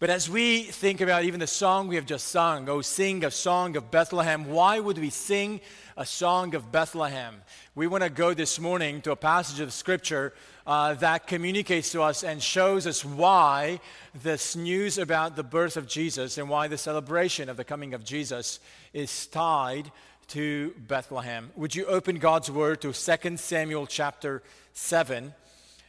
But as we think about even the song we have just sung, oh, sing a song of Bethlehem, why would we sing a song of Bethlehem? We want to go this morning to a passage of Scripture uh, that communicates to us and shows us why this news about the birth of Jesus and why the celebration of the coming of Jesus is tied to Bethlehem. Would you open God's word to 2 Samuel chapter 7?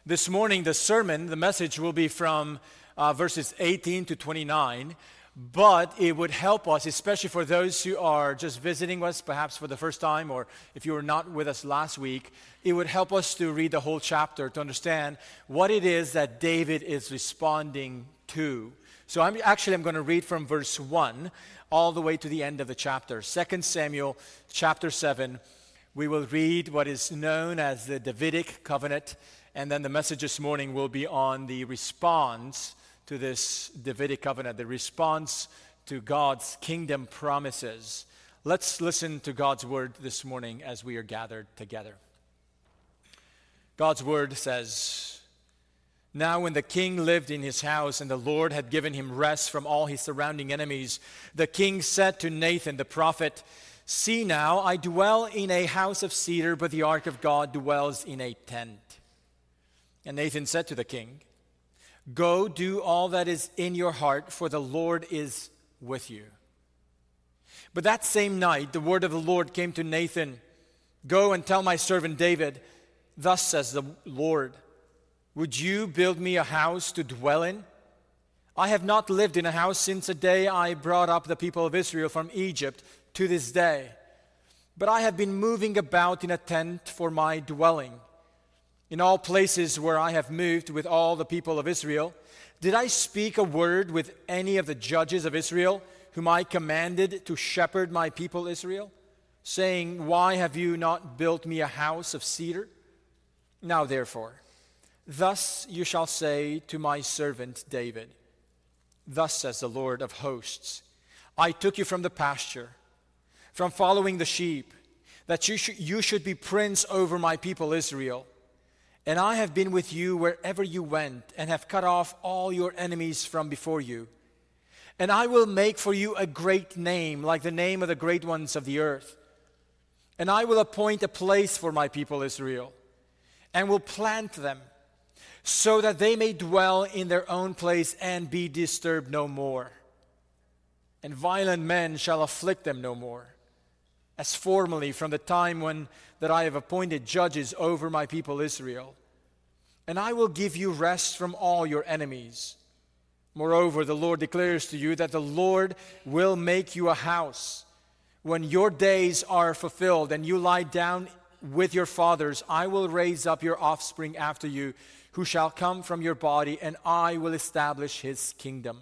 This morning, the sermon, the message will be from uh, verses 18 to 29. But it would help us, especially for those who are just visiting us, perhaps for the first time, or if you were not with us last week, it would help us to read the whole chapter to understand what it is that David is responding to. So I'm actually I'm going to read from verse 1 all the way to the end of the chapter. 2 Samuel chapter 7. We will read what is known as the Davidic covenant, and then the message this morning will be on the response to this Davidic covenant, the response to God's kingdom promises. Let's listen to God's word this morning as we are gathered together. God's word says, Now, when the king lived in his house and the Lord had given him rest from all his surrounding enemies, the king said to Nathan the prophet, See now, I dwell in a house of cedar, but the ark of God dwells in a tent. And Nathan said to the king, Go do all that is in your heart, for the Lord is with you. But that same night, the word of the Lord came to Nathan Go and tell my servant David, Thus says the Lord, Would you build me a house to dwell in? I have not lived in a house since the day I brought up the people of Israel from Egypt to this day. But I have been moving about in a tent for my dwelling in all places where I have moved with all the people of Israel, did I speak a word with any of the judges of Israel, whom I commanded to shepherd my people Israel, saying, Why have you not built me a house of cedar? Now, therefore, thus you shall say to my servant David, Thus says the Lord of hosts, I took you from the pasture, from following the sheep, that you, sh- you should be prince over my people Israel. And I have been with you wherever you went, and have cut off all your enemies from before you. And I will make for you a great name, like the name of the great ones of the earth. And I will appoint a place for my people Israel, and will plant them, so that they may dwell in their own place and be disturbed no more. And violent men shall afflict them no more as formerly from the time when that I have appointed judges over my people Israel. And I will give you rest from all your enemies. Moreover, the Lord declares to you that the Lord will make you a house. When your days are fulfilled and you lie down with your fathers, I will raise up your offspring after you, who shall come from your body, and I will establish his kingdom.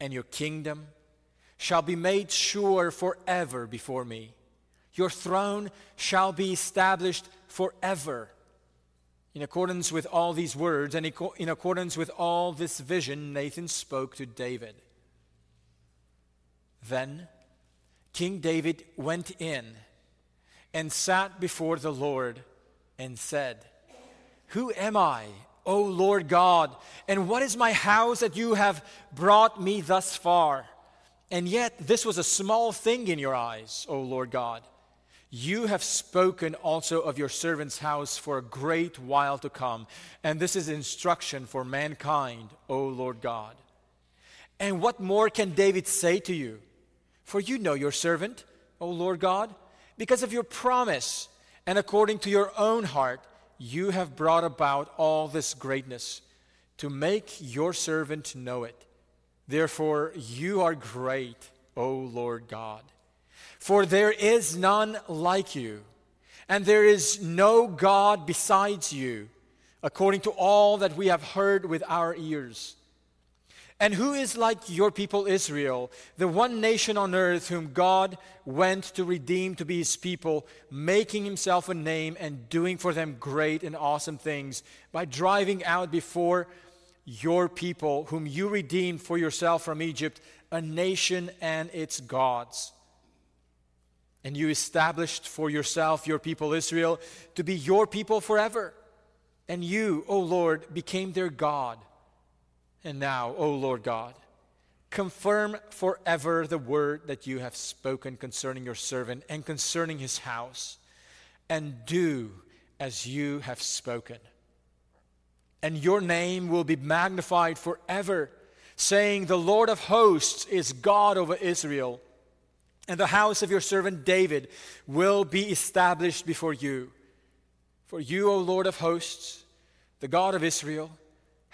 and your kingdom shall be made sure forever before me. Your throne shall be established forever. In accordance with all these words and in accordance with all this vision, Nathan spoke to David. Then King David went in and sat before the Lord and said, Who am I, O Lord God, and what is my house that you have brought me thus far? And yet this was a small thing in your eyes, O Lord God. You have spoken also of your servant's house for a great while to come, and this is instruction for mankind, O Lord God. And what more can David say to you? For you know your servant, O Lord God, because of your promise, and according to your own heart you have brought about all this greatness to make your servant know it. Therefore, you are great, O Lord God. For there is none like you, and there is no God besides you, according to all that we have heard with our ears. And who is like your people Israel, the one nation on earth whom God went to redeem to be his people, making himself a name and doing for them great and awesome things by driving out before your people, whom you redeemed for yourself from Egypt, a nation and its gods? And you established for yourself your people Israel to be your people forever. And you, O Lord, became their God. And now, O Lord God, confirm forever the word that you have spoken concerning your servant and concerning his house, and do as you have spoken. And your name will be magnified forever, saying, The Lord of hosts is God over Israel, and the house of your servant David will be established before you. For you, O Lord of hosts, the God of Israel,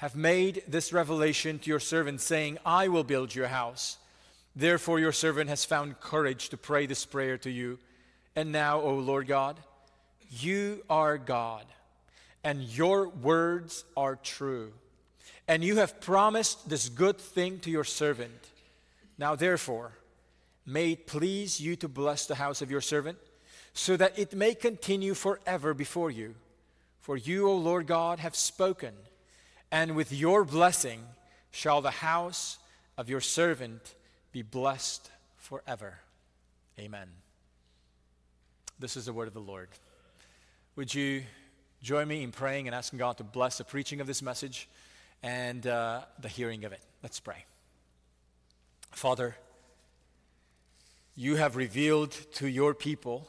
have made this revelation to your servant, saying, I will build your house. Therefore, your servant has found courage to pray this prayer to you. And now, O Lord God, you are God, and your words are true. And you have promised this good thing to your servant. Now, therefore, may it please you to bless the house of your servant, so that it may continue forever before you. For you, O Lord God, have spoken and with your blessing shall the house of your servant be blessed forever. Amen. This is the word of the Lord. Would you join me in praying and asking God to bless the preaching of this message and uh, the hearing of it? Let's pray. Father, you have revealed to your people,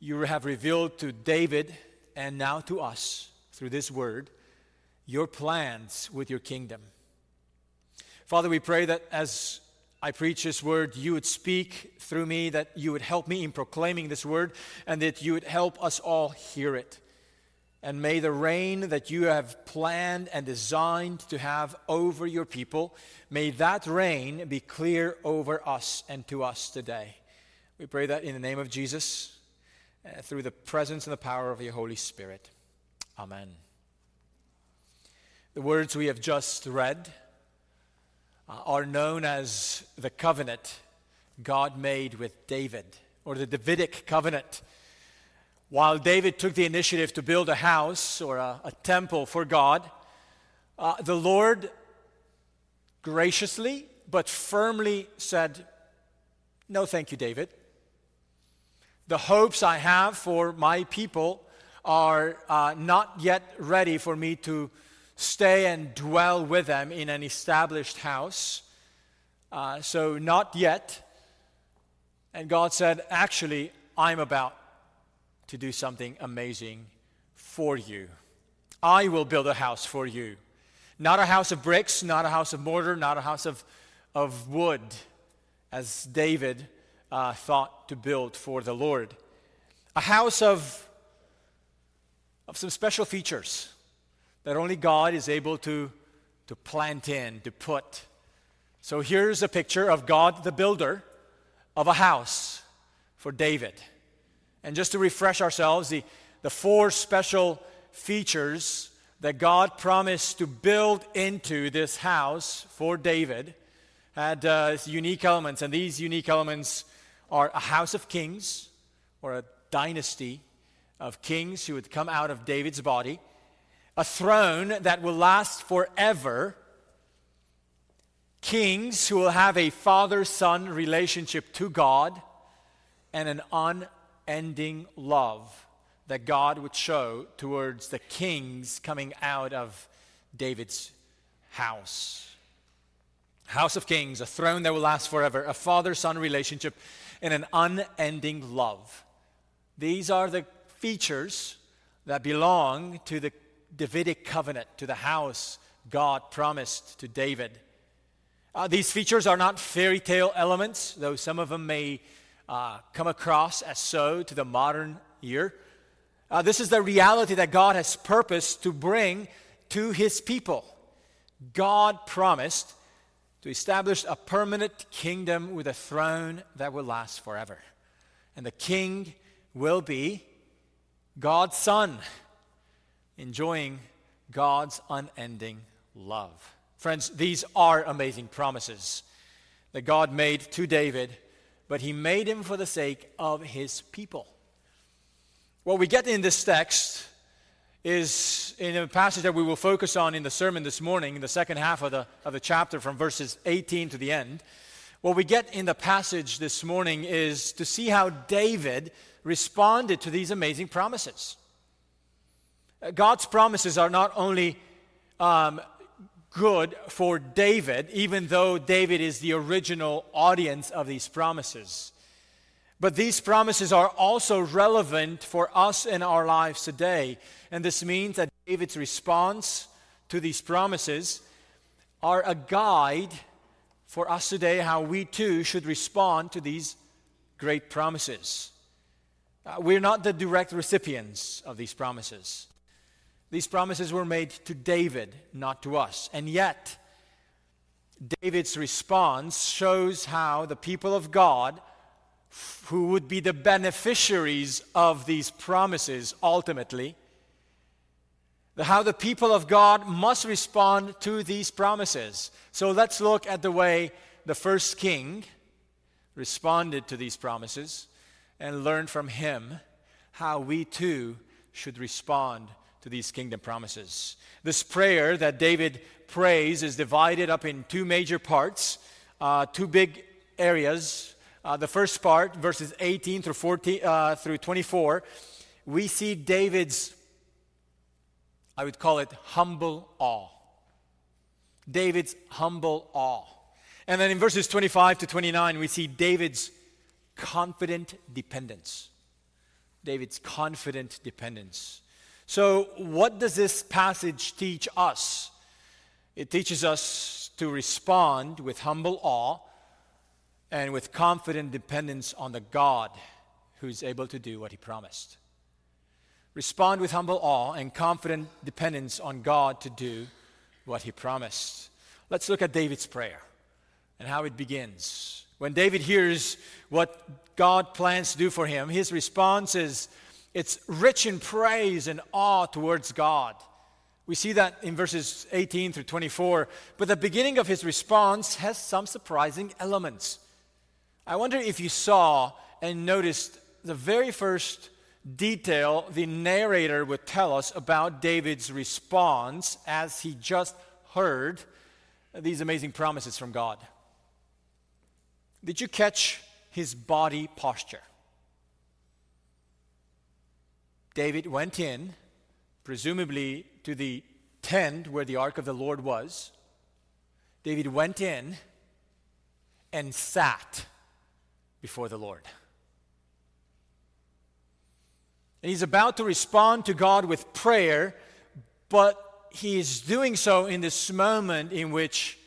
you have revealed to David and now to us through this word your plans with your kingdom. Father, we pray that as I preach this word, you would speak through me, that you would help me in proclaiming this word, and that you would help us all hear it. And may the reign that you have planned and designed to have over your people, may that reign be clear over us and to us today. We pray that in the name of Jesus, uh, through the presence and the power of your Holy Spirit. Amen. The words we have just read uh, are known as the covenant God made with David, or the Davidic covenant. While David took the initiative to build a house or a, a temple for God, uh, the Lord graciously but firmly said, No, thank you, David. The hopes I have for my people are uh, not yet ready for me to stay and dwell with them in an established house. Uh, so, not yet. And God said, Actually, I'm about to do something amazing for you. I will build a house for you. Not a house of bricks, not a house of mortar, not a house of, of wood, as David uh, thought to build for the Lord. A house of, of some special features that only God is able to, to plant in, to put. So here's a picture of God the builder of a house for David. And just to refresh ourselves, the, the four special features that God promised to build into this house for David had uh, unique elements. And these unique elements are a house of kings, or a dynasty of kings who would come out of David's body a throne that will last forever, kings who will have a father son relationship to God, and an unending love that God would show towards the kings coming out of David's house. House of Kings, a throne that will last forever, a father son relationship, and an unending love. These are the features that belong to the Davidic covenant, to the house God promised to David. Uh, these features are not fairy tale elements, though some of them may uh, come across as so to the modern ear. Uh, this is the reality that God has purposed to bring to his people. God promised to establish a permanent kingdom with a throne that will last forever. And the king will be God's son enjoying God's unending love Friends, these are amazing promises that God made to David, but he made them for the sake of his people. What we get in this text is in a passage that we will focus on in the sermon this morning, in the second half of the, of the chapter from verses 18 to the end. What we get in the passage this morning is to see how David responded to these amazing promises. God's promises are not only um, good for David, even though David is the original audience of these promises. But these promises are also relevant for us in our lives today. And this means that David's response to these promises are a guide for us today how we too should respond to these great promises. Uh, we're not the direct recipients of these promises. These promises were made to David, not to us. And yet, David's response shows how the people of God, who would be the beneficiaries of these promises ultimately, how the people of God must respond to these promises. So let's look at the way the first king responded to these promises and learn from him how we too should respond to these kingdom promises. This prayer that David prays is divided up in two major parts, uh, two big areas. Uh, the first part, verses 18 through 14 uh, through 24, we see David's, I would call it humble awe. David's humble awe. And then in verses 25 to 29, we see David's confident dependence. David's confident dependence. So, what does this passage teach us? It teaches us to respond with humble awe and with confident dependence on the God who is able to do what he promised. Respond with humble awe and confident dependence on God to do what he promised. Let's look at David's prayer and how it begins. When David hears what God plans to do for him, his response is it's rich in praise and awe towards God. We see that in verses 18 through 24. But the beginning of his response has some surprising elements. I wonder if you saw and noticed the very first detail the narrator would tell us about David's response as he just heard these amazing promises from God. Did you catch his body posture? David went in, presumably to the tent where the ark of the Lord was. David went in and sat before the Lord. And he's about to respond to God with prayer, but he is doing so in this moment in which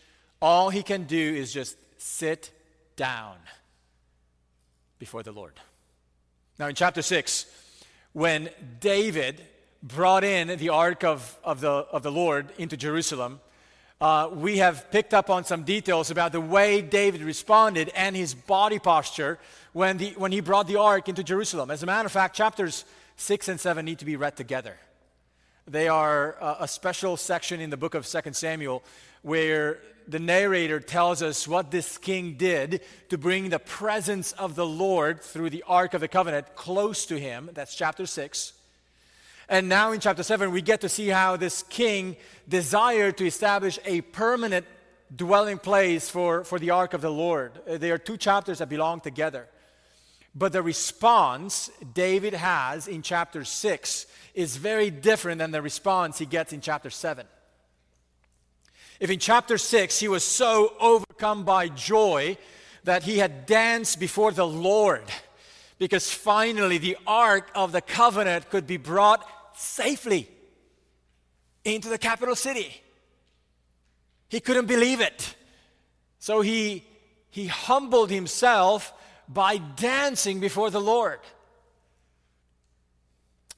all he can do is just sit down before the Lord. Now, in chapter 6, when David brought in the ark of, of, the, of the Lord into Jerusalem, uh, we have picked up on some details about the way David responded and his body posture when, the, when he brought the ark into Jerusalem. As a matter of fact, chapters 6 and 7 need to be read together. They are uh, a special section in the book of 2 Samuel where the narrator tells us what this king did to bring the presence of the Lord through the Ark of the Covenant close to him. That's chapter 6. And now in chapter 7, we get to see how this king desired to establish a permanent dwelling place for, for the Ark of the Lord. Uh, there are two chapters that belong together. But the response David has in chapter 6 is very different than the response he gets in chapter 7. If in chapter 6 he was so overcome by joy that he had danced before the Lord because finally the ark of the covenant could be brought safely into the capital city. He couldn't believe it. So he, he humbled himself by dancing before the Lord.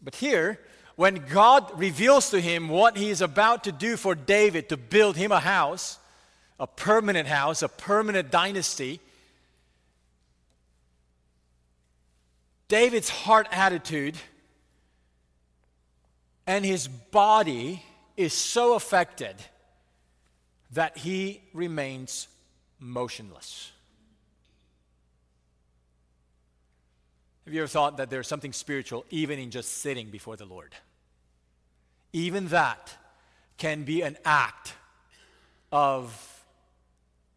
But here, when God reveals to him what he is about to do for David to build him a house, a permanent house, a permanent dynasty, David's heart attitude and his body is so affected that he remains motionless. Have you ever thought that there's something spiritual even in just sitting before the Lord? Even that can be an act of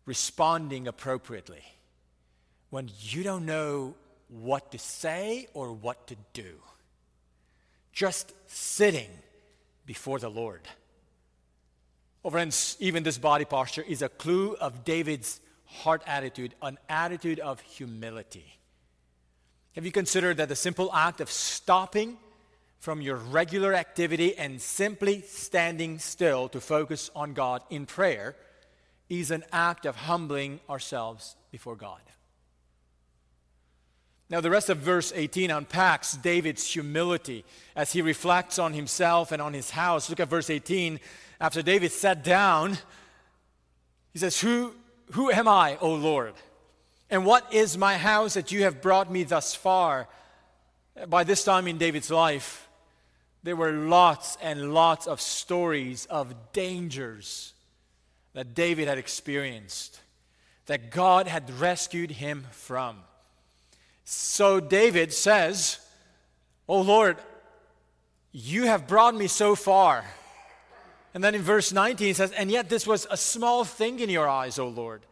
responding appropriately when you don't know what to say or what to do. Just sitting before the Lord. Oh, friends, even this body posture is a clue of David's heart attitude, an attitude of humility. Have you considered that the simple act of stopping from your regular activity and simply standing still to focus on God in prayer is an act of humbling ourselves before God? Now, the rest of verse 18 unpacks David's humility as he reflects on himself and on his house. Look at verse 18 after David sat down, he says, Who, who am I, O Lord? And what is my house that you have brought me thus far? By this time in David's life, there were lots and lots of stories of dangers that David had experienced, that God had rescued him from. So David says, Oh Lord, you have brought me so far. And then in verse 19, he says, And yet this was a small thing in your eyes, O Lord.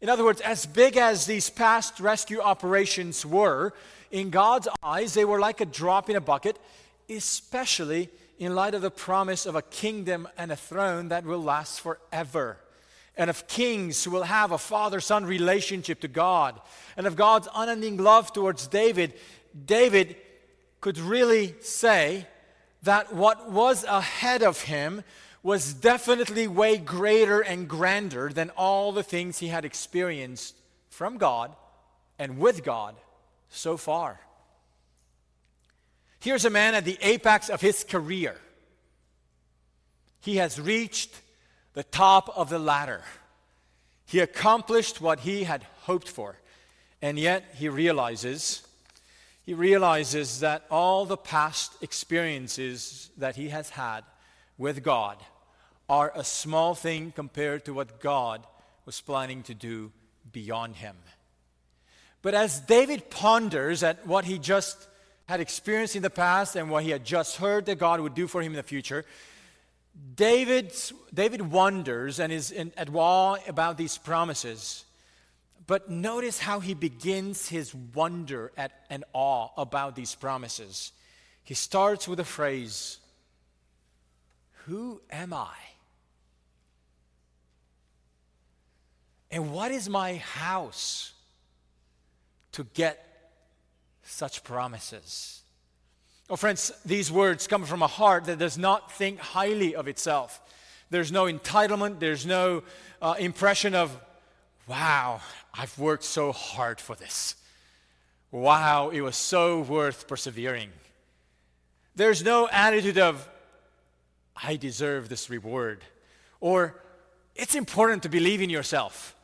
In other words, as big as these past rescue operations were, in God's eyes, they were like a drop in a bucket, especially in light of the promise of a kingdom and a throne that will last forever. And of kings who will have a father son relationship to God, and of God's unending love towards David, David could really say, that what was ahead of him was definitely way greater and grander than all the things he had experienced from God and with God so far. Here's a man at the apex of his career. He has reached the top of the ladder. He accomplished what he had hoped for, and yet he realizes he realizes that all the past experiences that he has had with God are a small thing compared to what God was planning to do beyond him. But as David ponders at what he just had experienced in the past and what he had just heard that God would do for him in the future, David's, David wonders and is in, at awe about these promises. But notice how he begins his wonder at, and awe about these promises. He starts with a phrase Who am I? And what is my house to get such promises? Oh, friends, these words come from a heart that does not think highly of itself. There's no entitlement, there's no uh, impression of wow, I've worked so hard for this. Wow, it was so worth persevering. There's no attitude of, I deserve this reward, or it's important to believe in yourself.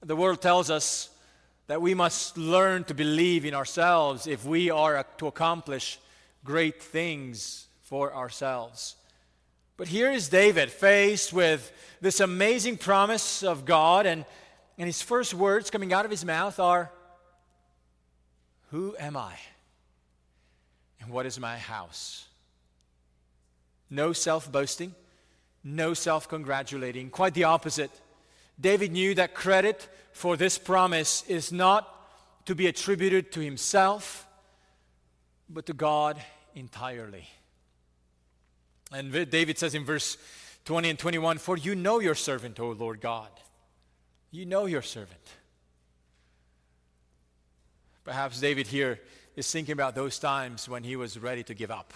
The world tells us that we must learn to believe in ourselves if we are to accomplish great things for ourselves. But here is David faced with this amazing promise of God and and his first words coming out of his mouth are, Who am I? And what is my house? No self boasting, no self congratulating. Quite the opposite. David knew that credit for this promise is not to be attributed to himself, but to God entirely. And David says in verse 20 and 21 For you know your servant, O Lord God. You know your servant. Perhaps David here is thinking about those times when he was ready to give up.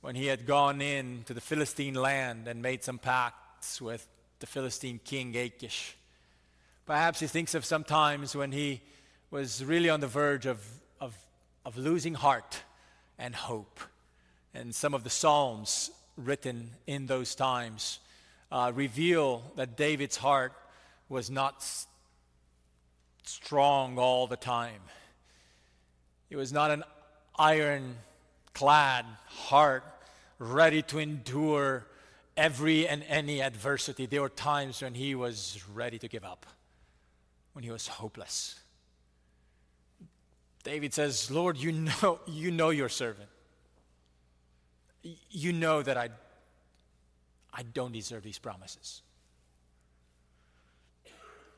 When he had gone in to the Philistine land and made some pacts with the Philistine king Achish. Perhaps he thinks of some times when he was really on the verge of, of, of losing heart and hope. And some of the Psalms written in those times uh, reveal that David's heart was not strong all the time. It was not an iron clad heart ready to endure every and any adversity, there were times when he was ready to give up, when he was hopeless. David says, Lord, you know, you know your servant. You know that I, I don't deserve these promises.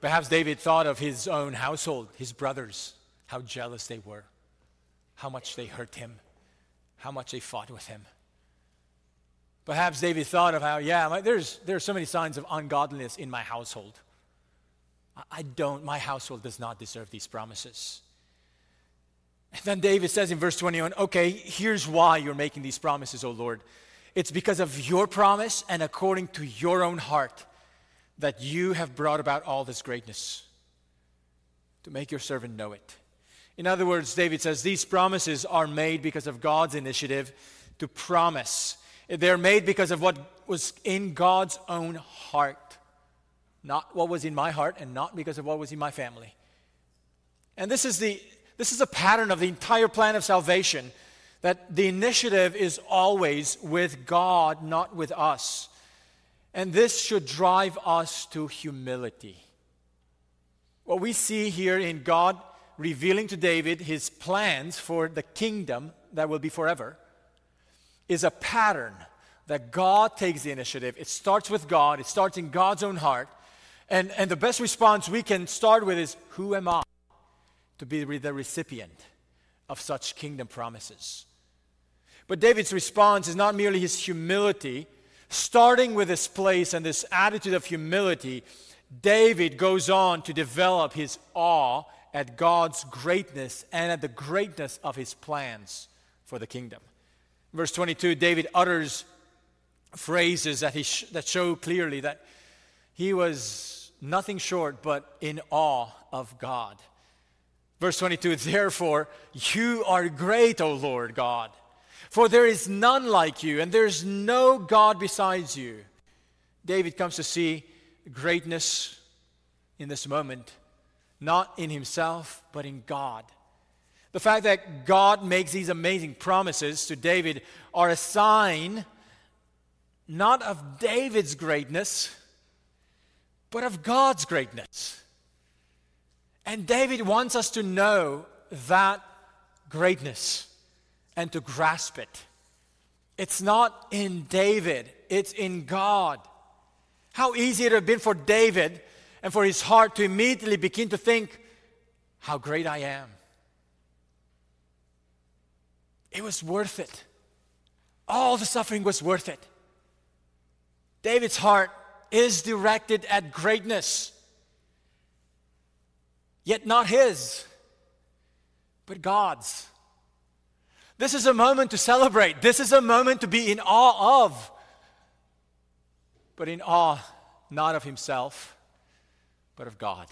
Perhaps David thought of his own household, his brothers, how jealous they were, how much they hurt him, how much they fought with him. Perhaps David thought of how, yeah, there's, there's so many signs of ungodliness in my household. I don't, my household does not deserve these promises. And then David says in verse 21, okay, here's why you're making these promises, O Lord. It's because of your promise and according to your own heart that you have brought about all this greatness to make your servant know it. In other words, David says these promises are made because of God's initiative to promise. They're made because of what was in God's own heart, not what was in my heart, and not because of what was in my family. And this is, the, this is a pattern of the entire plan of salvation that the initiative is always with God, not with us. And this should drive us to humility. What we see here in God revealing to David his plans for the kingdom that will be forever is a pattern that God takes the initiative. It starts with God, it starts in God's own heart. And, and the best response we can start with is Who am I to be the recipient of such kingdom promises? But David's response is not merely his humility Starting with this place and this attitude of humility, David goes on to develop his awe at God's greatness and at the greatness of his plans for the kingdom. Verse 22, David utters phrases that, he sh- that show clearly that he was nothing short but in awe of God. Verse 22, therefore, you are great, O Lord God. For there is none like you, and there's no God besides you. David comes to see greatness in this moment, not in himself, but in God. The fact that God makes these amazing promises to David are a sign not of David's greatness, but of God's greatness. And David wants us to know that greatness and to grasp it. It's not in David, it's in God. How easy it would have been for David and for his heart to immediately begin to think, How great I am. It was worth it. All the suffering was worth it. David's heart is directed at greatness, yet not his, but God's. This is a moment to celebrate. This is a moment to be in awe of. But in awe, not of himself, but of God.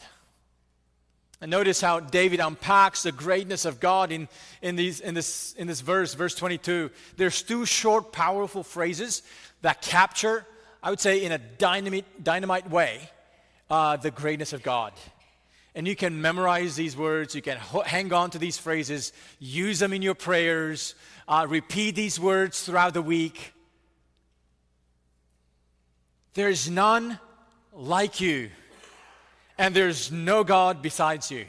And notice how David unpacks the greatness of God in, in, these, in, this, in this verse, verse 22. There's two short, powerful phrases that capture, I would say, in a dynamite, dynamite way, uh, the greatness of God. And you can memorize these words, you can ho- hang on to these phrases, use them in your prayers, uh, repeat these words throughout the week. There's none like you, and there's no God besides you.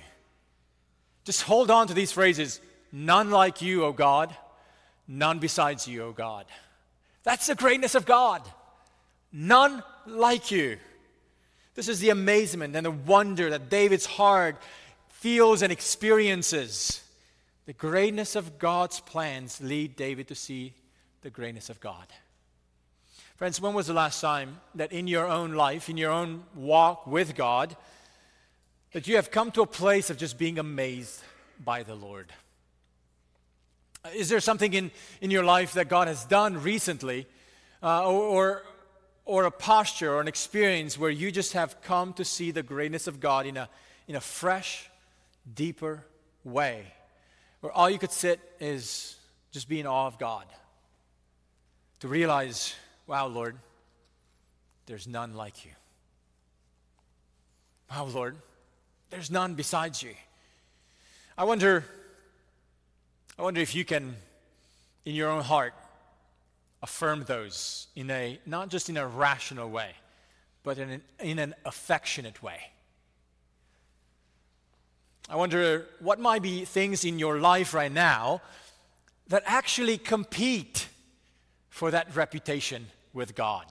Just hold on to these phrases none like you, O God, none besides you, O God. That's the greatness of God. None like you. This is the amazement and the wonder that David's heart feels and experiences. The greatness of God's plans lead David to see the greatness of God. Friends, when was the last time that in your own life, in your own walk with God, that you have come to a place of just being amazed by the Lord? Is there something in, in your life that God has done recently, uh, or, or, or a posture or an experience where you just have come to see the greatness of God in a, in a fresh, deeper way, where all you could sit is just be in awe of God. To realize, wow, Lord, there's none like you. Wow, Lord, there's none besides you. I wonder, I wonder if you can, in your own heart, affirm those in a not just in a rational way, but in an, in an affectionate way. I wonder what might be things in your life right now that actually compete for that reputation with God,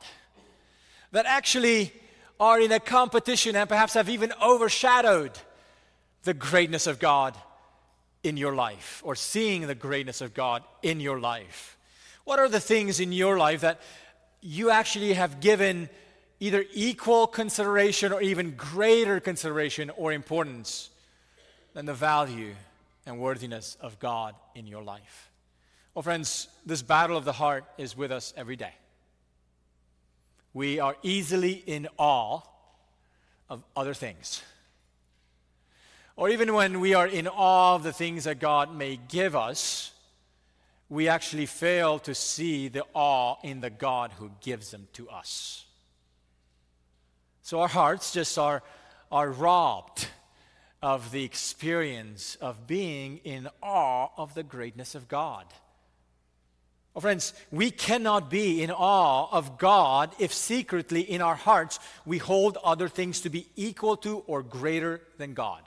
that actually are in a competition and perhaps have even overshadowed the greatness of God in your life or seeing the greatness of God in your life. What are the things in your life that you actually have given either equal consideration or even greater consideration or importance than the value and worthiness of God in your life? Well, friends, this battle of the heart is with us every day. We are easily in awe of other things. Or even when we are in awe of the things that God may give us, we actually fail to see the awe in the God who gives them to us. So our hearts just are, are robbed of the experience of being in awe of the greatness of God. Oh, friends, we cannot be in awe of God if secretly in our hearts we hold other things to be equal to or greater than God.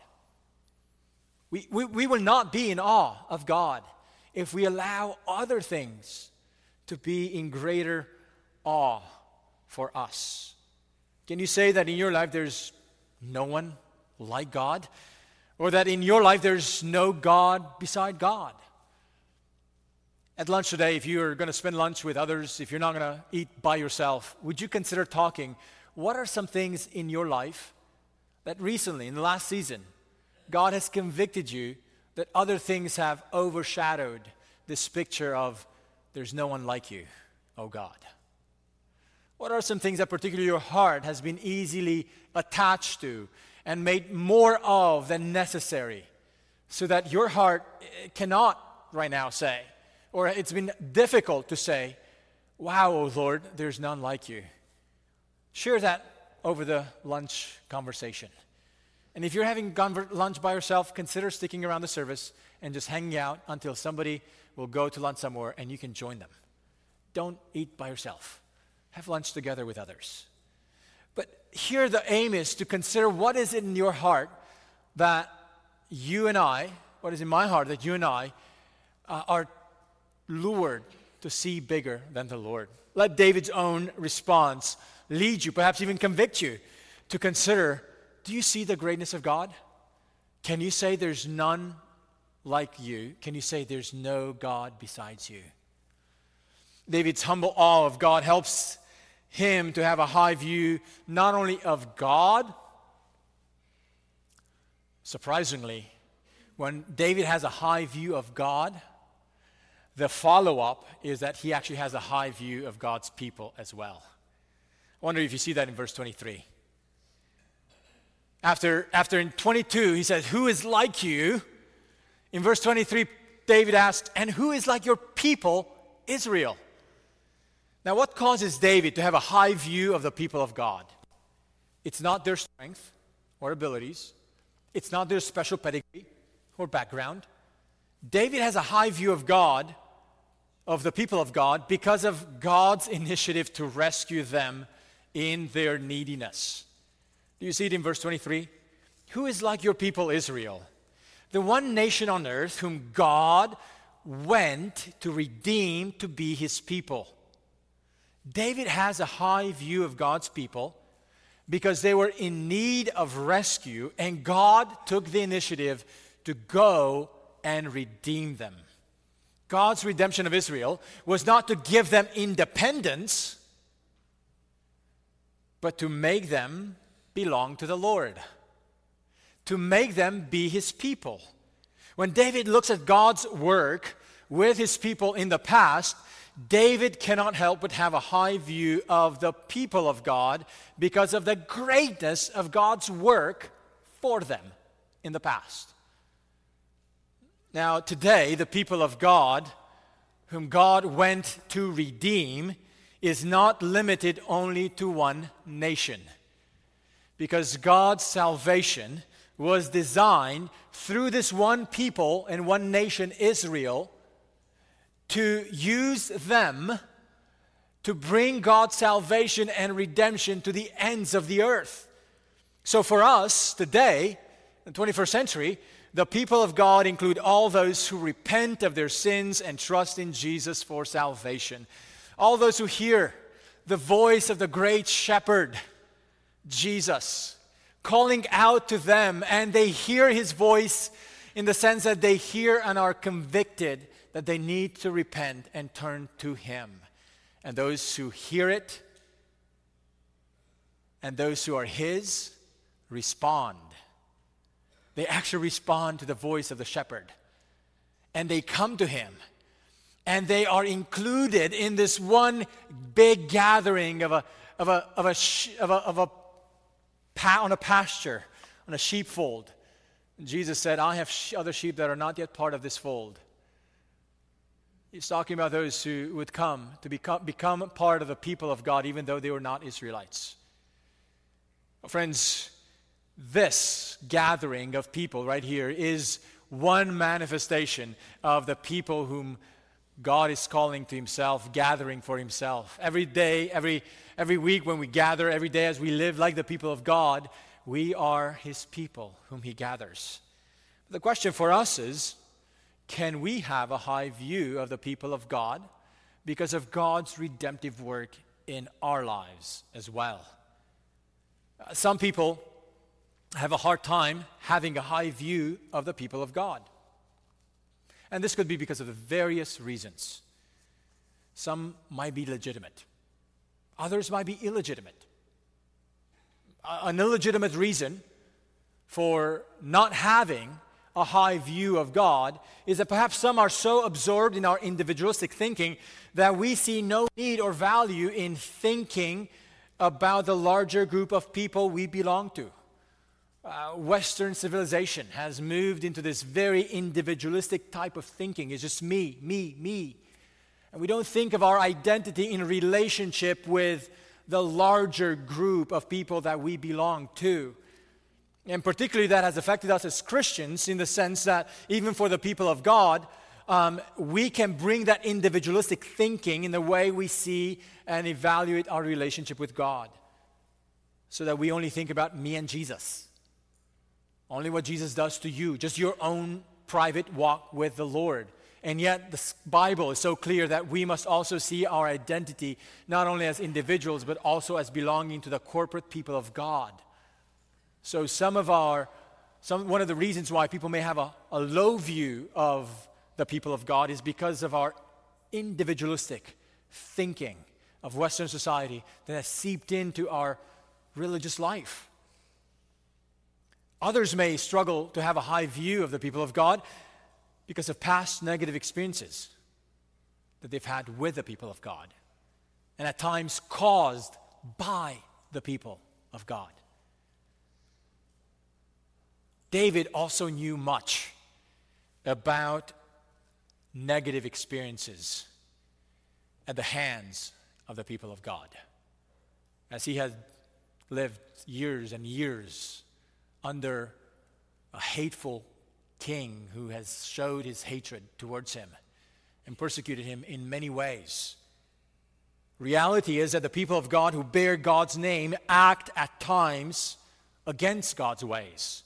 We, we, we will not be in awe of God if we allow other things to be in greater awe for us. Can you say that in your life there's no one like God? Or that in your life there's no God beside God? At lunch today, if you're going to spend lunch with others, if you're not going to eat by yourself, would you consider talking? What are some things in your life that recently, in the last season, God has convicted you that other things have overshadowed this picture of there's no one like you, oh God? What are some things that particularly your heart has been easily attached to and made more of than necessary so that your heart eh, cannot right now say, or it's been difficult to say, Wow, oh Lord, there's none like you. Share that over the lunch conversation. And if you're having lunch by yourself, consider sticking around the service and just hanging out until somebody will go to lunch somewhere and you can join them. Don't eat by yourself, have lunch together with others. But here the aim is to consider what is in your heart that you and I, what is in my heart that you and I uh, are lured to see bigger than the Lord. Let David's own response lead you, perhaps even convict you, to consider do you see the greatness of God? Can you say there's none like you? Can you say there's no God besides you? David's humble awe of God helps him to have a high view not only of God, surprisingly, when David has a high view of God, the follow up is that he actually has a high view of God's people as well. I wonder if you see that in verse 23. After, after in 22, he says, Who is like you? In verse 23, David asked, And who is like your people, Israel? Now, what causes David to have a high view of the people of God? It's not their strength or abilities, it's not their special pedigree or background. David has a high view of God of the people of God because of God's initiative to rescue them in their neediness. Do you see it in verse 23? Who is like your people Israel? The one nation on earth whom God went to redeem to be his people. David has a high view of God's people because they were in need of rescue, and God took the initiative to go and redeem them. God's redemption of Israel was not to give them independence, but to make them belong to the Lord, to make them be his people. When David looks at God's work with his people in the past, David cannot help but have a high view of the people of God because of the greatness of God's work for them in the past. Now, today, the people of God, whom God went to redeem, is not limited only to one nation. Because God's salvation was designed through this one people and one nation, Israel, to use them to bring God's salvation and redemption to the ends of the earth. So for us today, in the 21st century, the people of God include all those who repent of their sins and trust in Jesus for salvation. All those who hear the voice of the great shepherd, Jesus, calling out to them, and they hear his voice in the sense that they hear and are convicted that they need to repent and turn to him. And those who hear it and those who are his respond. They actually respond to the voice of the shepherd. And they come to him. And they are included in this one big gathering of a, of a, of a, of a, of a on a pasture, on a sheepfold. And Jesus said, I have other sheep that are not yet part of this fold. He's talking about those who would come to become, become part of the people of God, even though they were not Israelites. Friends, this gathering of people right here is one manifestation of the people whom God is calling to Himself, gathering for Himself. Every day, every, every week when we gather, every day as we live like the people of God, we are His people whom He gathers. The question for us is can we have a high view of the people of God because of God's redemptive work in our lives as well? Uh, some people have a hard time having a high view of the people of God. And this could be because of the various reasons. Some might be legitimate, others might be illegitimate. An illegitimate reason for not having a high view of God is that perhaps some are so absorbed in our individualistic thinking that we see no need or value in thinking about the larger group of people we belong to uh, Western civilization has moved into this very individualistic type of thinking. It's just me, me, me. And we don't think of our identity in relationship with the larger group of people that we belong to. And particularly, that has affected us as Christians in the sense that even for the people of God, um, we can bring that individualistic thinking in the way we see and evaluate our relationship with God. So that we only think about me and Jesus. Only what Jesus does to you, just your own private walk with the Lord. And yet, the Bible is so clear that we must also see our identity not only as individuals, but also as belonging to the corporate people of God. So, some of our, some, one of the reasons why people may have a, a low view of the people of God is because of our individualistic thinking of Western society that has seeped into our religious life. Others may struggle to have a high view of the people of God because of past negative experiences that they've had with the people of God, and at times caused by the people of God. David also knew much about negative experiences at the hands of the people of God, as he had lived years and years under a hateful king who has showed his hatred towards him and persecuted him in many ways. Reality is that the people of God who bear God's name act at times against God's ways,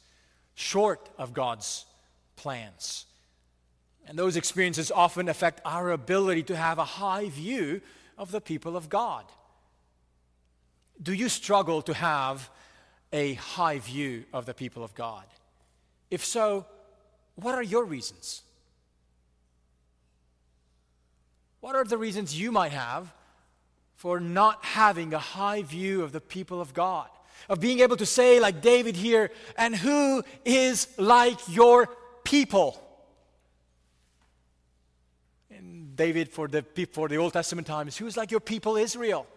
short of God's plans. And those experiences often affect our ability to have a high view of the people of God. Do you struggle to have a high view of the people of God? If so, what are your reasons? What are the reasons you might have for not having a high view of the people of God? Of being able to say, like David here, and who is like your people? And David, for the, for the Old Testament times, who is like your people Israel?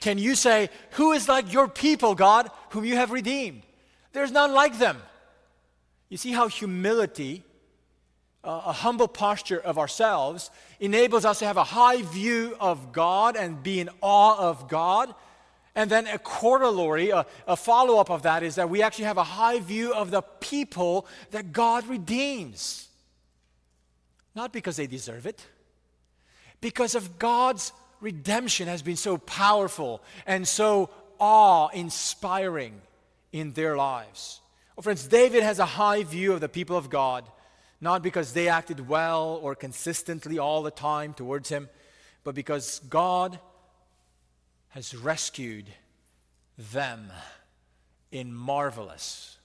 Can you say, Who is like your people, God, whom you have redeemed? There's none like them. You see how humility, uh, a humble posture of ourselves, enables us to have a high view of God and be in awe of God. And then a corollary, a, a follow up of that is that we actually have a high view of the people that God redeems. Not because they deserve it, because of God's redemption has been so powerful and so awe inspiring in their lives. Well, friends, David has a high view of the people of God, not because they acted well or consistently all the time towards him, but because God has rescued them in marvelous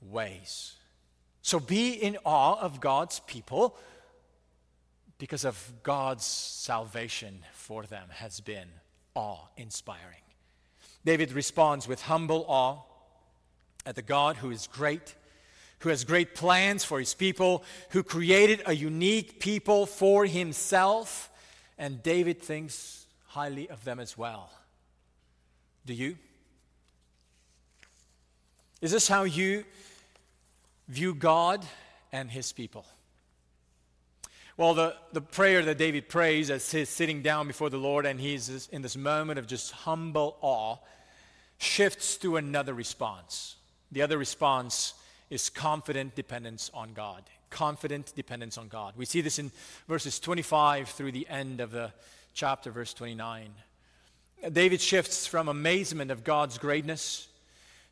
ways. So be in awe of God's people because of God's salvation for them has been awe inspiring. David responds with humble awe at the God who is great, who has great plans for his people, who created a unique people for himself, and David thinks highly of them as well. Do you? Is this how you view God and his people? Well, the, the prayer that David prays as he's sitting down before the Lord and he's in this moment of just humble awe shifts to another response. The other response is confident dependence on God. Confident dependence on God. We see this in verses 25 through the end of the chapter, verse 29. David shifts from amazement of God's greatness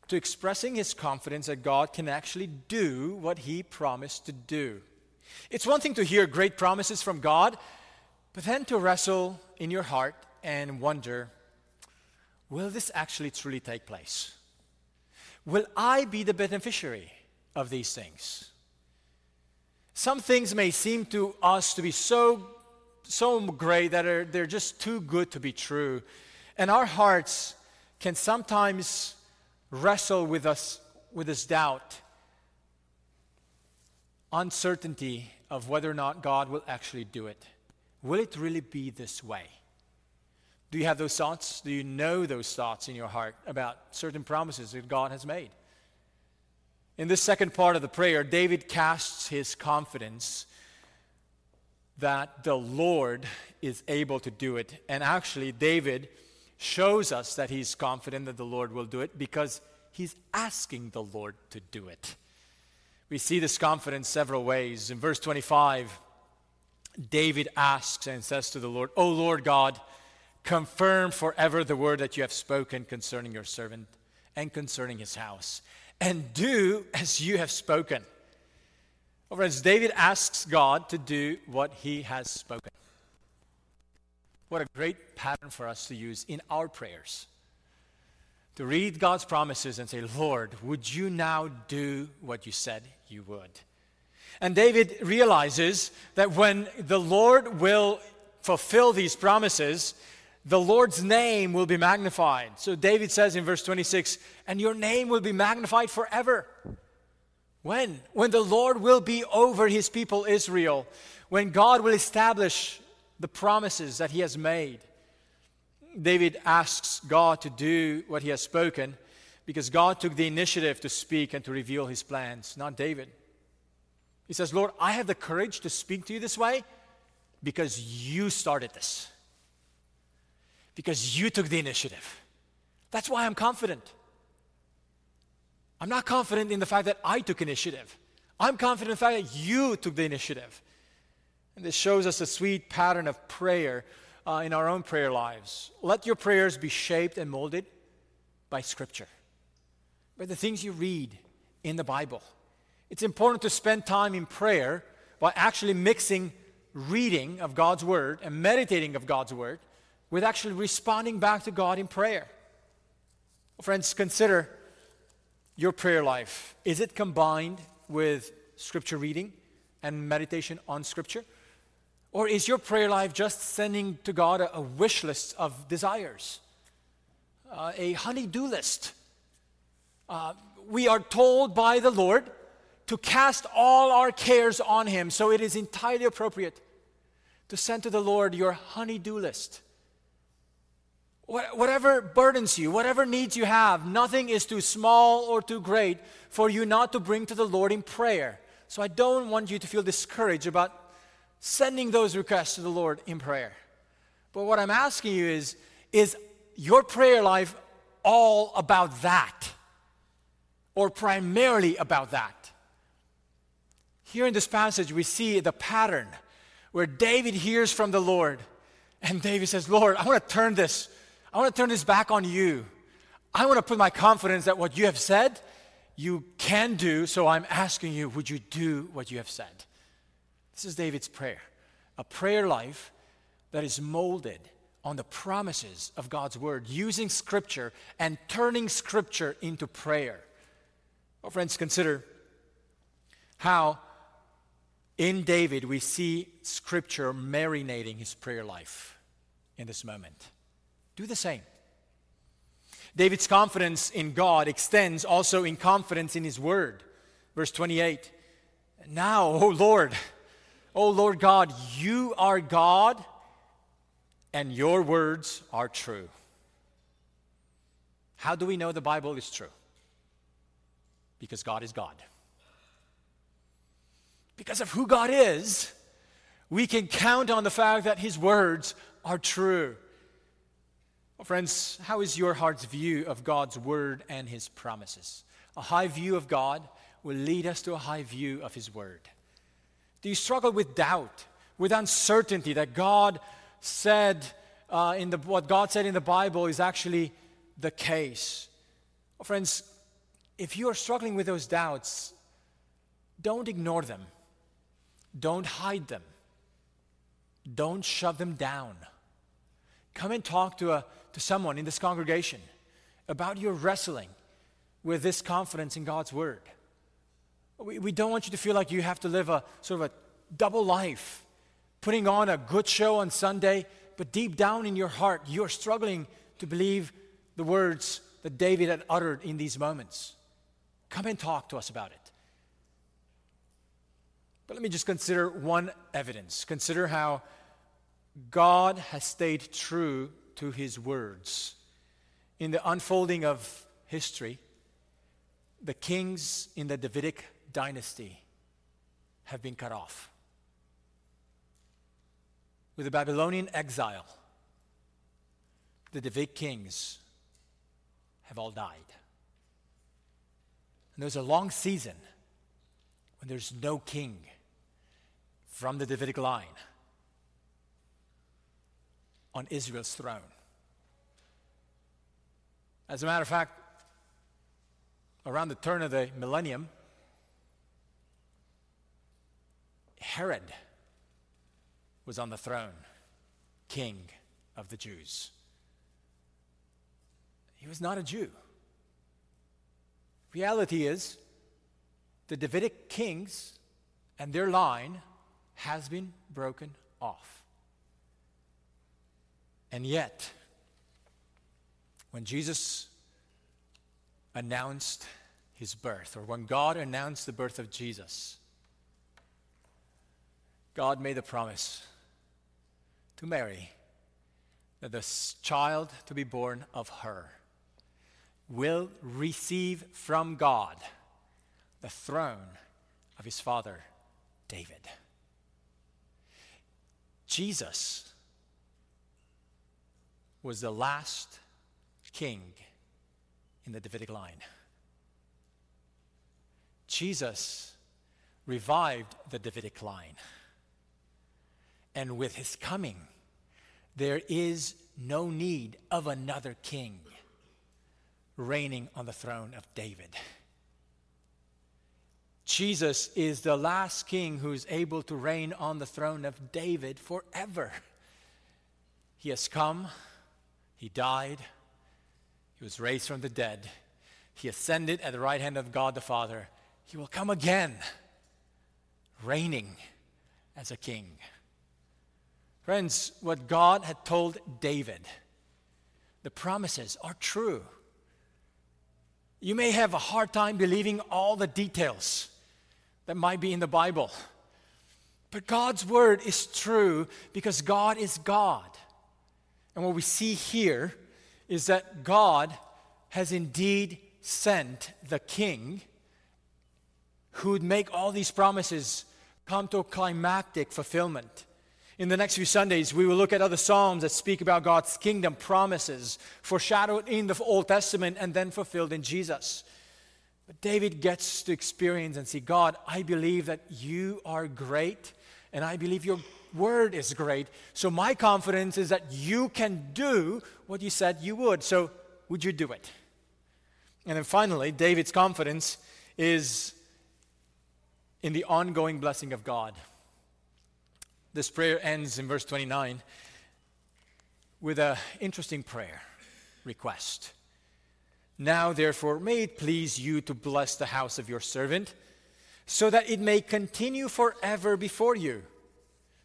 to expressing his confidence that God can actually do what he promised to do. It's one thing to hear great promises from God, but then to wrestle in your heart and wonder will this actually truly take place? Will I be the beneficiary of these things? Some things may seem to us to be so, so great that are, they're just too good to be true. And our hearts can sometimes wrestle with us with this doubt, uncertainty of whether or not God will actually do it. Will it really be this way? Do you have those thoughts? Do you know those thoughts in your heart about certain promises that God has made? In this second part of the prayer, David casts his confidence that the Lord is able to do it. And actually, David shows us that he's confident that the Lord will do it because he's asking the Lord to do it. We see this confidence several ways. In verse 25, David asks and says to the Lord, O Lord God, confirm forever the word that you have spoken concerning your servant and concerning his house, and do as you have spoken. Well, friends, David asks God to do what he has spoken. What a great pattern for us to use in our prayers. To read God's promises and say, Lord, would you now do what you said you would? And David realizes that when the Lord will fulfill these promises, the Lord's name will be magnified. So David says in verse 26, and your name will be magnified forever. When? When the Lord will be over his people Israel, when God will establish the promises that he has made. David asks God to do what he has spoken because God took the initiative to speak and to reveal his plans, not David. He says, Lord, I have the courage to speak to you this way because you started this, because you took the initiative. That's why I'm confident. I'm not confident in the fact that I took initiative. I'm confident in the fact that you took the initiative. And this shows us a sweet pattern of prayer uh, in our own prayer lives. Let your prayers be shaped and molded by Scripture, by the things you read in the Bible. It's important to spend time in prayer by actually mixing reading of God's Word and meditating of God's Word with actually responding back to God in prayer. Friends, consider your prayer life. Is it combined with Scripture reading and meditation on Scripture? Or is your prayer life just sending to God a, a wish list of desires, uh, a honey-do list? Uh, we are told by the Lord to cast all our cares on Him, so it is entirely appropriate to send to the Lord your honey-do list. Whatever burdens you, whatever needs you have, nothing is too small or too great for you not to bring to the Lord in prayer. So I don't want you to feel discouraged about sending those requests to the Lord in prayer. But what I'm asking you is is your prayer life all about that? Or primarily about that? Here in this passage, we see the pattern where David hears from the Lord And David says, Lord, I want to turn this, I want to turn this back on you. I want to put my confidence that what you have said, you can do. So I'm asking you, would you do what you have said? This is David's prayer. A prayer life that is molded on the promises of God's word, using scripture and turning scripture into prayer. Well, friends, consider how in David we see scripture marinating his prayer life in this moment. Do the same. David's confidence in God extends also in confidence in his word. Verse 28 Now, O Lord, O Lord God, you are God and your words are true. How do we know the Bible is true? Because God is God. Because of who God is, we can count on the fact that His words are true. Well, friends, how is your heart's view of God's word and His promises? A high view of God will lead us to a high view of His word. Do you struggle with doubt, with uncertainty that God said uh, in the, what God said in the Bible is actually the case. Friends, if you are struggling with those doubts, don't ignore them. Don't hide them. Don't shove them down. Come and talk to, a, to someone in this congregation about your wrestling with this confidence in God's Word. We, we don't want you to feel like you have to live a sort of a double life putting on a good show on Sunday, but deep down in your heart, you're struggling to believe the words that David had uttered in these moments. Come and talk to us about it. But let me just consider one evidence. Consider how God has stayed true to his words. In the unfolding of history, the kings in the Davidic dynasty have been cut off with the Babylonian exile, the David kings have all died. And there's a long season when there's no king from the Davidic line on Israel's throne. As a matter of fact, around the turn of the millennium, Herod was on the throne, king of the Jews. He was not a Jew. Reality is, the Davidic kings and their line has been broken off. And yet, when Jesus announced his birth, or when God announced the birth of Jesus, God made a promise to Mary that the child to be born of her will receive from God the throne of his father David. Jesus was the last king in the Davidic line. Jesus revived the Davidic line. And with his coming, there is no need of another king reigning on the throne of David. Jesus is the last king who is able to reign on the throne of David forever. He has come, he died, he was raised from the dead, he ascended at the right hand of God the Father. He will come again, reigning as a king. Friends, what God had told David, the promises are true. You may have a hard time believing all the details that might be in the Bible. But God's word is true because God is God. And what we see here is that God has indeed sent the king who would make all these promises come to a climactic fulfillment. In the next few Sundays, we will look at other Psalms that speak about God's kingdom promises, foreshadowed in the Old Testament and then fulfilled in Jesus. But David gets to experience and see God, I believe that you are great and I believe your word is great. So my confidence is that you can do what you said you would. So would you do it? And then finally, David's confidence is in the ongoing blessing of God. This prayer ends in verse 29 with an interesting prayer request. Now, therefore, may it please you to bless the house of your servant, so that it may continue forever before you.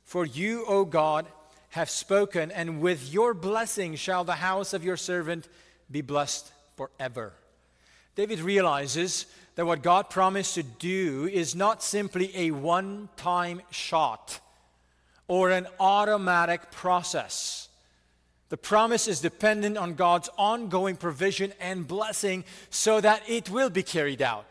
For you, O God, have spoken, and with your blessing shall the house of your servant be blessed forever. David realizes that what God promised to do is not simply a one time shot or an automatic process. The promise is dependent on God's ongoing provision and blessing so that it will be carried out.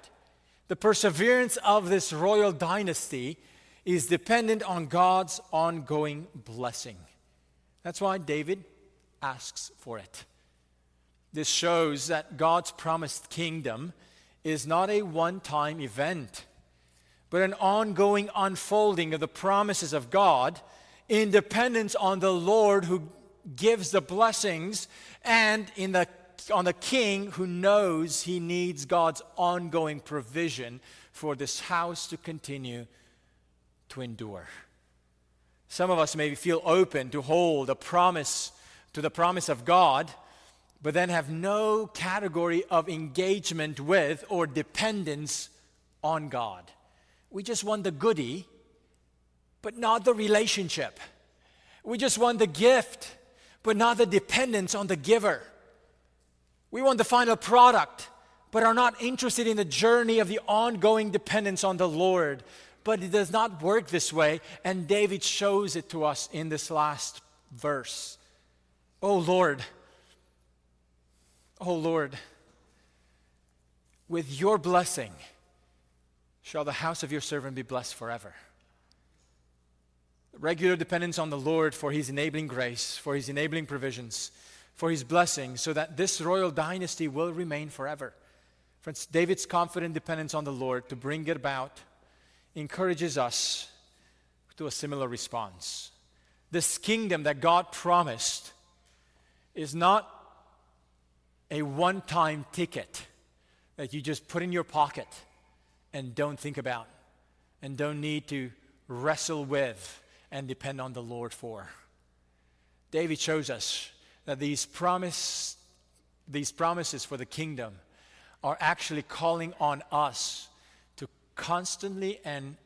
The perseverance of this royal dynasty is dependent on God's ongoing blessing. That's why David asks for it. This shows that God's promised kingdom is not a one time event, but an ongoing unfolding of the promises of God in dependence on the Lord who gives the blessings and in the, on the king who knows he needs God's ongoing provision for this house to continue to endure. Some of us maybe feel open to hold a promise to the promise of God, but then have no category of engagement with or dependence on God. We just want the goody, but not the relationship. We just want the gift, but not the dependence on the giver. We want the final product, but are not interested in the journey of the ongoing dependence on the Lord. But it does not work this way, and David shows it to us in this last verse. Oh Lord, oh Lord, with your blessing shall the house of your servant be blessed forever regular dependence on the Lord for his enabling grace, for his enabling provisions, for his blessing, so that this royal dynasty will remain forever. Friends, David's confident dependence on the Lord to bring it about encourages us to a similar response. This kingdom that God promised is not a one time ticket that you just put in your pocket and don't think about and don't need to wrestle with and depend on the Lord for. David shows us that these, promise, these promises for the kingdom are actually calling on us to constantly and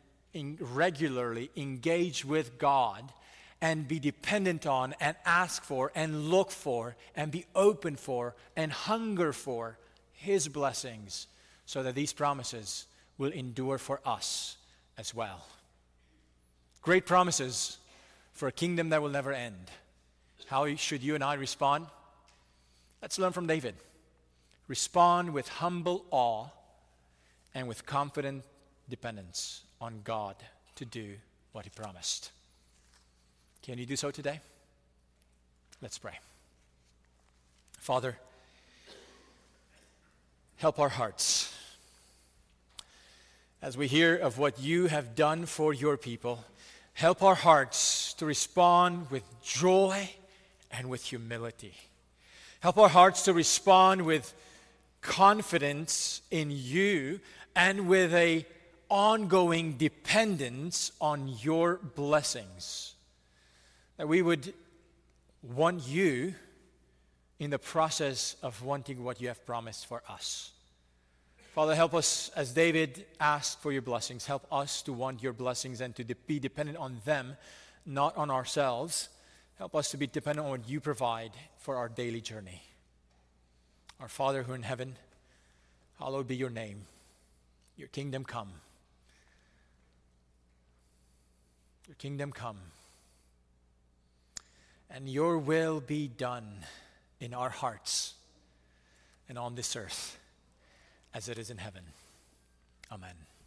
regularly engage with God and be dependent on and ask for and look for and be open for and hunger for His blessings so that these promises will endure for us as well. Great promises for a kingdom that will never end. How should you and I respond? Let's learn from David. Respond with humble awe and with confident dependence on God to do what He promised. Can you do so today? Let's pray. Father, help our hearts as we hear of what you have done for your people Help our hearts to respond with joy and with humility. Help our hearts to respond with confidence in you and with a ongoing dependence on your blessings. That we would want you in the process of wanting what you have promised for us. Father, help us as David asked for your blessings. Help us to want your blessings and to de- be dependent on them, not on ourselves. Help us to be dependent on what you provide for our daily journey. Our Father who in heaven, hallowed be your name. Your kingdom come. Your kingdom come. And your will be done in our hearts and on this earth as it is in heaven. Amen.